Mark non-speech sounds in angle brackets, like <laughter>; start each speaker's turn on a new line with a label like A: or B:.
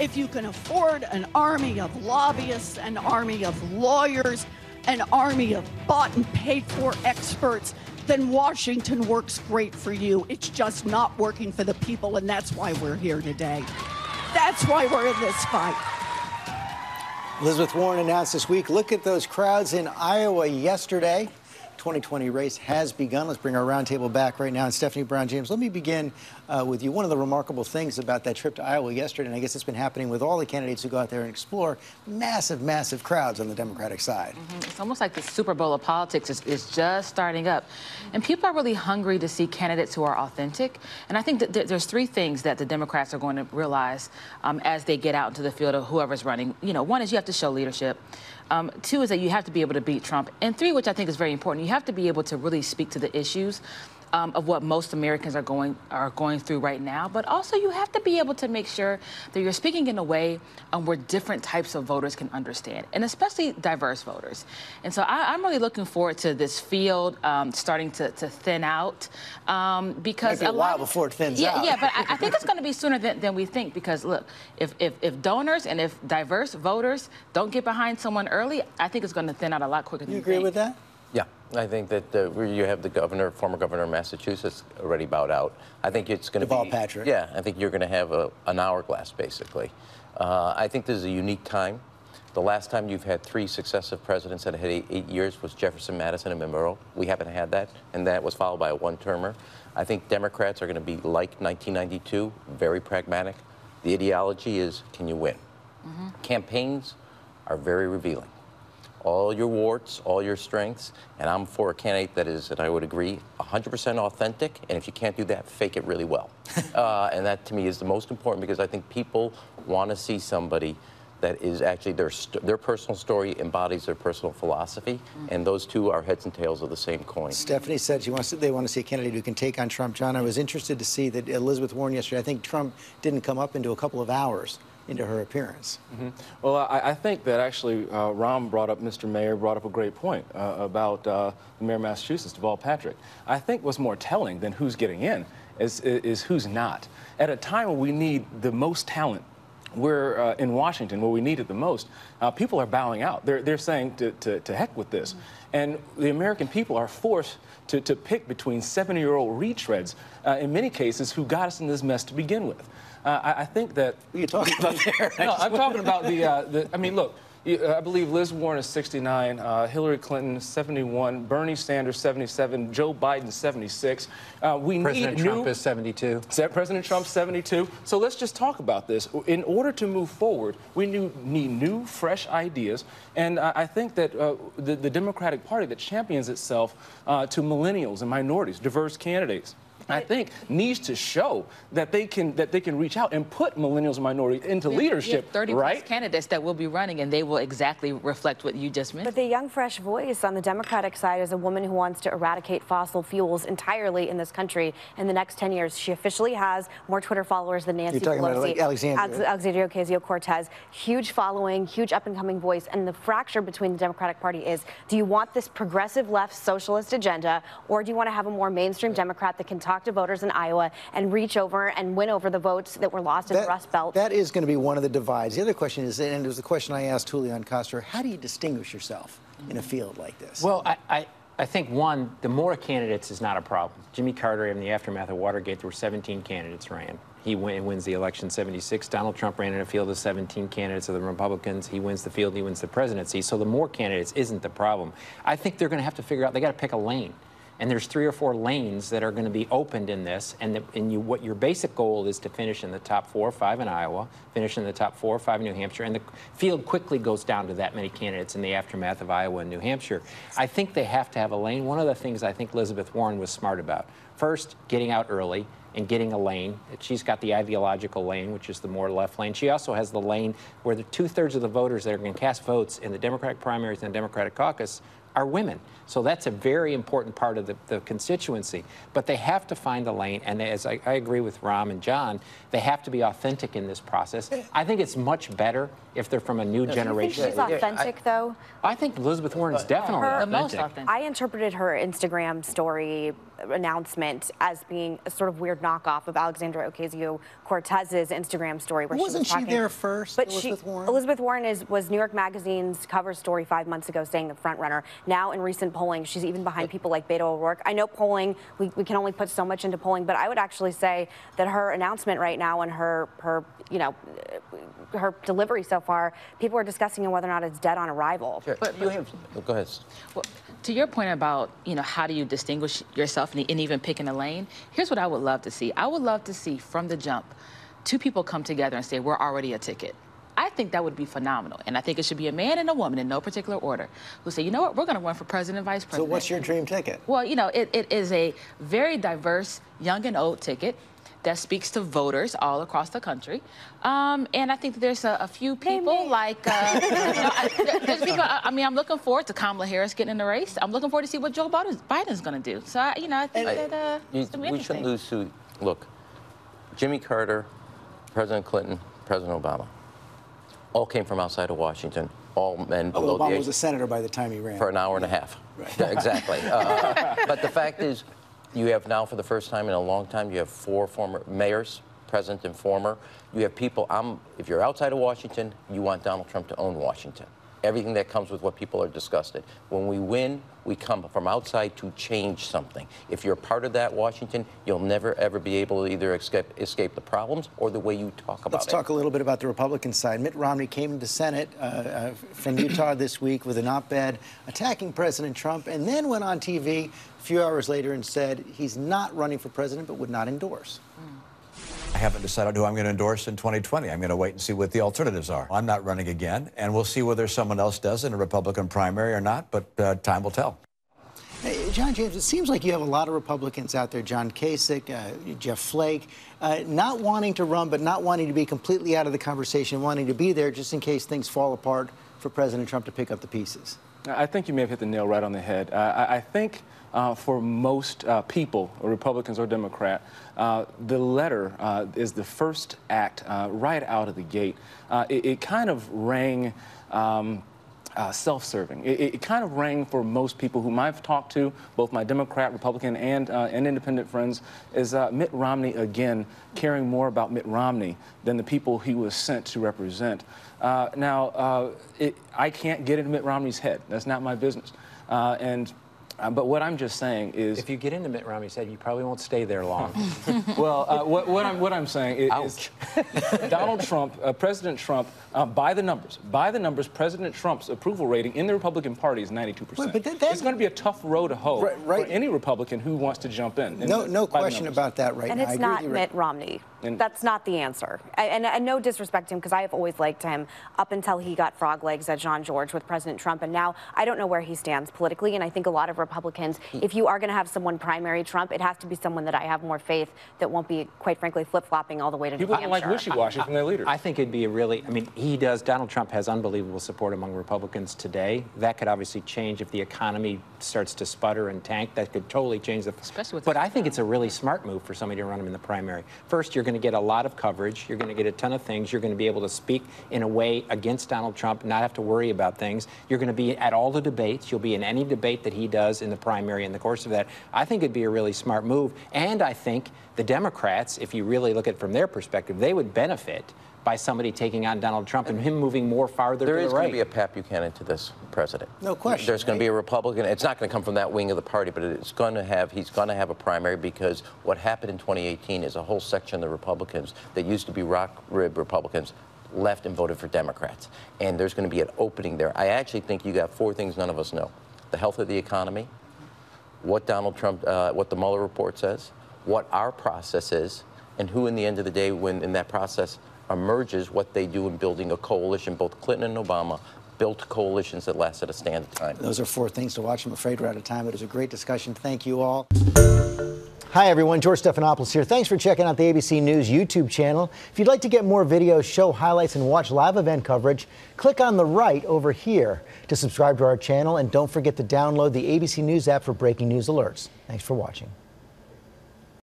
A: If you can afford an army of lobbyists, an army of lawyers, an army of bought and paid for experts, then Washington works great for you. It's just not working for the people, and that's why we're here today. That's why we're in this fight.
B: Elizabeth Warren announced this week look at those crowds in Iowa yesterday. 2020 race has begun. Let's bring our roundtable back right now. And Stephanie Brown James, let me begin uh, with you. One of the remarkable things about that trip to Iowa yesterday, and I guess it's been happening with all the candidates who go out there and explore, massive, massive crowds on the Democratic side.
C: Mm-hmm. It's almost like the Super Bowl of politics is, is, just starting up. And people are really hungry to see candidates who are authentic. And I think that there's three things that the Democrats are going to realize um, as they get out into the field of whoever's running. You know, one is you have to show leadership. Um, two is that you have to be able to beat Trump. And three, which I think is very important, you have to be able to really speak to the issues um, of what most Americans are going are going through right now. But also, you have to be able to make sure that you're speaking in a way um, where different types of voters can understand, and especially diverse voters. And so, I, am really looking forward to this field um, starting to, to, thin out um, because
B: a, a while before it thins
C: yeah,
B: out.
C: Yeah, but I, I think it's <laughs> going to be sooner than, than, we think because look, if, if if donors and if diverse voters don't get behind someone early, I think it's going to thin out a lot quicker than
B: you
C: you
B: agree
C: think.
B: with that?
D: I think that uh, you have the governor, former governor of Massachusetts, already bowed out. I think it's going to be
B: Patrick.
D: Yeah, I think you're going to have a, an hourglass basically. Uh, I think this is a unique time. The last time you've had three successive presidents that had eight, eight, years was Jefferson, Madison, and Monroe. We haven't had that, and that was followed by a one-termer. I think Democrats are going to be like 1992, very pragmatic. The ideology is, can you win? Mm-hmm. Campaigns are very revealing all your warts, all your strengths, and I'm for a candidate that is, and I would agree, 100% authentic, and if you can't do that, fake it really well. <laughs> uh, and that to me is the most important because I think people want to see somebody that is actually their their personal story embodies their personal philosophy, mm-hmm. and those two are heads and tails of the same coin.
B: Stephanie said she wants to, they want to see a candidate who can take on Trump. John, I was interested to see that Elizabeth Warren yesterday. I think Trump didn't come up into a couple of hours into her appearance.
E: Mm-hmm. Well, I, I, think that actually uh, Rahm brought up, Mr. Mayor brought up a great point uh, about uh, the mayor of Massachusetts, Deval Patrick. I think what's more telling than who's getting in is, is who's not. At a time when we need the most talent we're uh, in Washington, where we need it the most, uh, people are bowing out. They're, they're saying to, to, to heck with this. Mm-hmm. And the American people are forced to, to pick between 70 year old retreads, uh, in many cases, who got us in this mess to begin with. Uh, I, I, think that.
B: What are you talking about <laughs> there?
E: no, I'm talking about the, uh, the. I mean, look. Uh, I believe Liz Warren is 69, uh, Hillary Clinton 71, Bernie Sanders 77, Joe Biden 76.
F: Uh, we President need Trump new, is 72.
E: President Trump 72. So let's just talk about this. In order to move forward, we need new, fresh ideas, and I think that uh, the, the, Democratic Party that champions itself uh, to millennials and minorities, diverse candidates. I think needs to show that they can that they can reach out and put millennials and minorities into leadership.
C: Thirty
E: right?
C: candidates that will be running, and they will exactly reflect what you just mentioned.
G: But the young, fresh voice on the Democratic side is a woman who wants to eradicate fossil fuels entirely in this country in the next 10 years. She officially has more Twitter followers than Nancy
B: You're talking
G: Pelosi.
B: About like Alexandria.
G: Alexandria Ocasio-Cortez, huge following, huge up-and-coming voice, and the fracture between the Democratic Party is: Do you want this progressive left socialist agenda, or do you want to have a more mainstream Democrat that can talk to voters in Iowa? Iowa and reach over and win over the votes that were lost in the Rust Belt.
B: That is going to be one of the divides. The other question is, and it was the question I asked Julian Castro, how do you distinguish yourself in a field like this?
F: Well, I, I I think one, the more candidates is not a problem. Jimmy Carter, in the aftermath of Watergate, there were 17 candidates ran. He win, wins the election 76. Donald Trump ran in a field of 17 candidates of the Republicans. He wins the field. He wins the presidency. So the more candidates isn't the problem. I think they're going to have to figure out. They got to pick a lane and there's three or four lanes that are going to be opened in this, and, the, and you, what your basic goal is to finish in the top four or five in Iowa, finish in the top four or five in New Hampshire, and the field quickly goes down to that many candidates in the aftermath of Iowa and New Hampshire. I think they have to have a lane. One of the things I think Elizabeth Warren was smart about, first, getting out early, and getting a lane. She's got the ideological lane, which is the more left lane. She also has the lane where the two thirds of the voters that are going to cast votes in the Democratic primaries and the Democratic caucus are women. So that's a very important part of the, the constituency. But they have to find a lane, and as I, I agree with Rahm and John, they have to be authentic in this process. I think it's much better if they're from a new
G: Do you think
F: generation.
G: she's authentic, though?
F: I think Elizabeth Warren is definitely
C: The
F: authentic.
C: most authentic.
G: I interpreted her Instagram story announcement as being a sort of weird knockoff of Alexandra Ocasio Cortez's Instagram story, where
B: Wasn't
G: she
B: she
G: was talking.
B: there first,
G: But
B: Elizabeth
G: she,
B: Warren?
G: Elizabeth Warren is was New York Magazine's cover story five months ago, saying the front runner. Now, in recent polling, she's even behind people like Beto O'Rourke. I know polling, we, we can only put so much into polling, but I would actually say that her announcement right now and her her you know her delivery so far, people are discussing whether or not it's dead on arrival.
D: But you have. Go ahead.
C: Well, to your point about, you know, how do you distinguish yourself and, and even picking a lane, here's what I would love to see. I would love to see from the jump, two people come together and say, we're already a ticket. I think that would be phenomenal. And I think it should be a man and a woman in no particular order who say, you know what, we're going to run for president and vice president.
B: So what's your dream ticket?
C: Well, you know, it, it is a very diverse young and old ticket that speaks to voters all across the country. Um, and I think there's a, a few people like, uh, you <laughs> know, I, there's people, I, I mean, I'm looking forward to Kamala Harris getting in the race. I'm looking forward to see what Joe Biden's, Biden's going to do. So, I, you know, I think that uh,
D: You-
C: it's gonna be
D: we shouldn't lose to look. Jimmy Carter, President Clinton, President Obama, all came from outside of Washington. All men below the
B: Obama
D: age
B: was a senator by the time he ran.
D: for an hour and a half. Yeah, <laughs> exactly. Uh, but the fact is, you have now, for the first time in a long time, you have four former mayors, present and former. You have people. I'm. If you're outside of Washington, you want Donald Trump to own Washington. Everything that comes with what people are disgusted. When we win, we come from outside to change something. If you're part of that Washington, you'll never ever be able to either escape, escape the problems or the way you talk about it.
B: Let's talk a little bit about the Republican side. Mitt Romney came to Senate uh, uh, from Utah this week with an op-ed attacking President Trump, and then went on TV a few hours later and said he's not running for president, but would not endorse.
H: I haven't decided who I'm going to endorse in 2020. I'm going to wait and see what the alternatives are. I'm not running again, and we'll see whether someone else does in a Republican primary or not, but uh, time will tell.
B: Hey, John James, it seems like you have a lot of Republicans out there, John Kasich, uh, Jeff Flake, uh, not wanting to run, but not wanting to be completely out of the conversation, wanting to be there just in case things fall apart for President Trump to pick up the pieces.
E: I think you may have hit the nail right on the head. Uh, I, I think uh, for most uh, people, Republicans or Democrat, uh, the letter uh, is the first act uh, right out of the gate. It, it kind of rang. Um, uh, self-serving. It, it kind of rang for most people whom I've talked to, both my Democrat, Republican, and uh, and independent friends, is uh, Mitt Romney again caring more about Mitt Romney than the people he was sent to represent. Uh, now, uh, it, I can't get into Mitt Romney's head. That's not my business. Uh, and uh, but what I'm just saying is,
F: If you get into Mitt Romney's head, you probably won't stay there long. <laughs>
E: well, uh, what, what I'm what I'm saying is, is <laughs> Donald Trump, uh, President Trump, uh, by the numbers, by the numbers, President Trump's approval rating in the Republican Party is 92
B: Wait,
E: percent.
B: but that- that-
E: it's going to be a tough road to hoe
B: Right- right.
E: for any Republican who wants to jump in.
B: No,
E: And
B: no question about that right
G: And
B: now.
G: it's
B: I agree
G: not
B: with you,
G: Mitt Romney.
E: And-
G: That's not the answer. And, and, and no disrespect to him, because I have always liked him up until he got frog legs at John George with President Trump. And now I don't know where he stands politically. And I think a lot of Republicans, mm. if you are going to have someone primary Trump, it has to be someone that I have more faith that won't be, quite frankly, flip flopping all the way to
E: People
G: New
E: don't like wishy-washy from their leaders.
F: I think it'd be a really, I mean, he does, Donald Trump has unbelievable support among Republicans today. That could obviously change if the economy starts to sputter and tank. That could totally change the.
C: Especially with
F: But
C: the-
F: I think it's a really smart move for somebody to run him in the primary. First, you're going to get a lot of coverage. You're going to get a ton of things. You're going to be able to speak in a way against Donald Trump, not have to worry about things. You're going to be at all the debates. You'll be in any debate that he does in the primary in the course of that. I think it'd be a really smart move. And I think the Democrats, if you really look at it from their perspective, they would benefit by somebody taking on Donald Trump and him moving more farther
D: There
F: to
D: is
F: the
D: going to be a Pat Buchanan to this president.
B: No question,
D: There's going
B: right?
D: to be a Republican. It's not going to come from that wing of the party, but it's going to have. He's going to have a primary because what happened in 2018 is a whole section of the Republicans that used to be rock rib Republicans left and voted for Democrats, and there's going to be an opening there. I actually think you got four things none of us know: the health of the economy, what Donald Trump, uh, what the Mueller report says, what our process is, and who, in the end of the day, when in that process emerges, what they do in building a coalition. Both Clinton and Obama built coalitions that lasted a stand of time.
B: Those are four things to watch. I'm afraid we're out of time. It was a great discussion. Thank you all. Hi, everyone. George Stephanopoulos here. Thanks for checking out the ABC News YouTube channel. If you'd like to get more videos, show highlights, and watch live event coverage, click on the right over here to subscribe to our channel. And don't forget to download the ABC News app for breaking news alerts. Thanks for watching.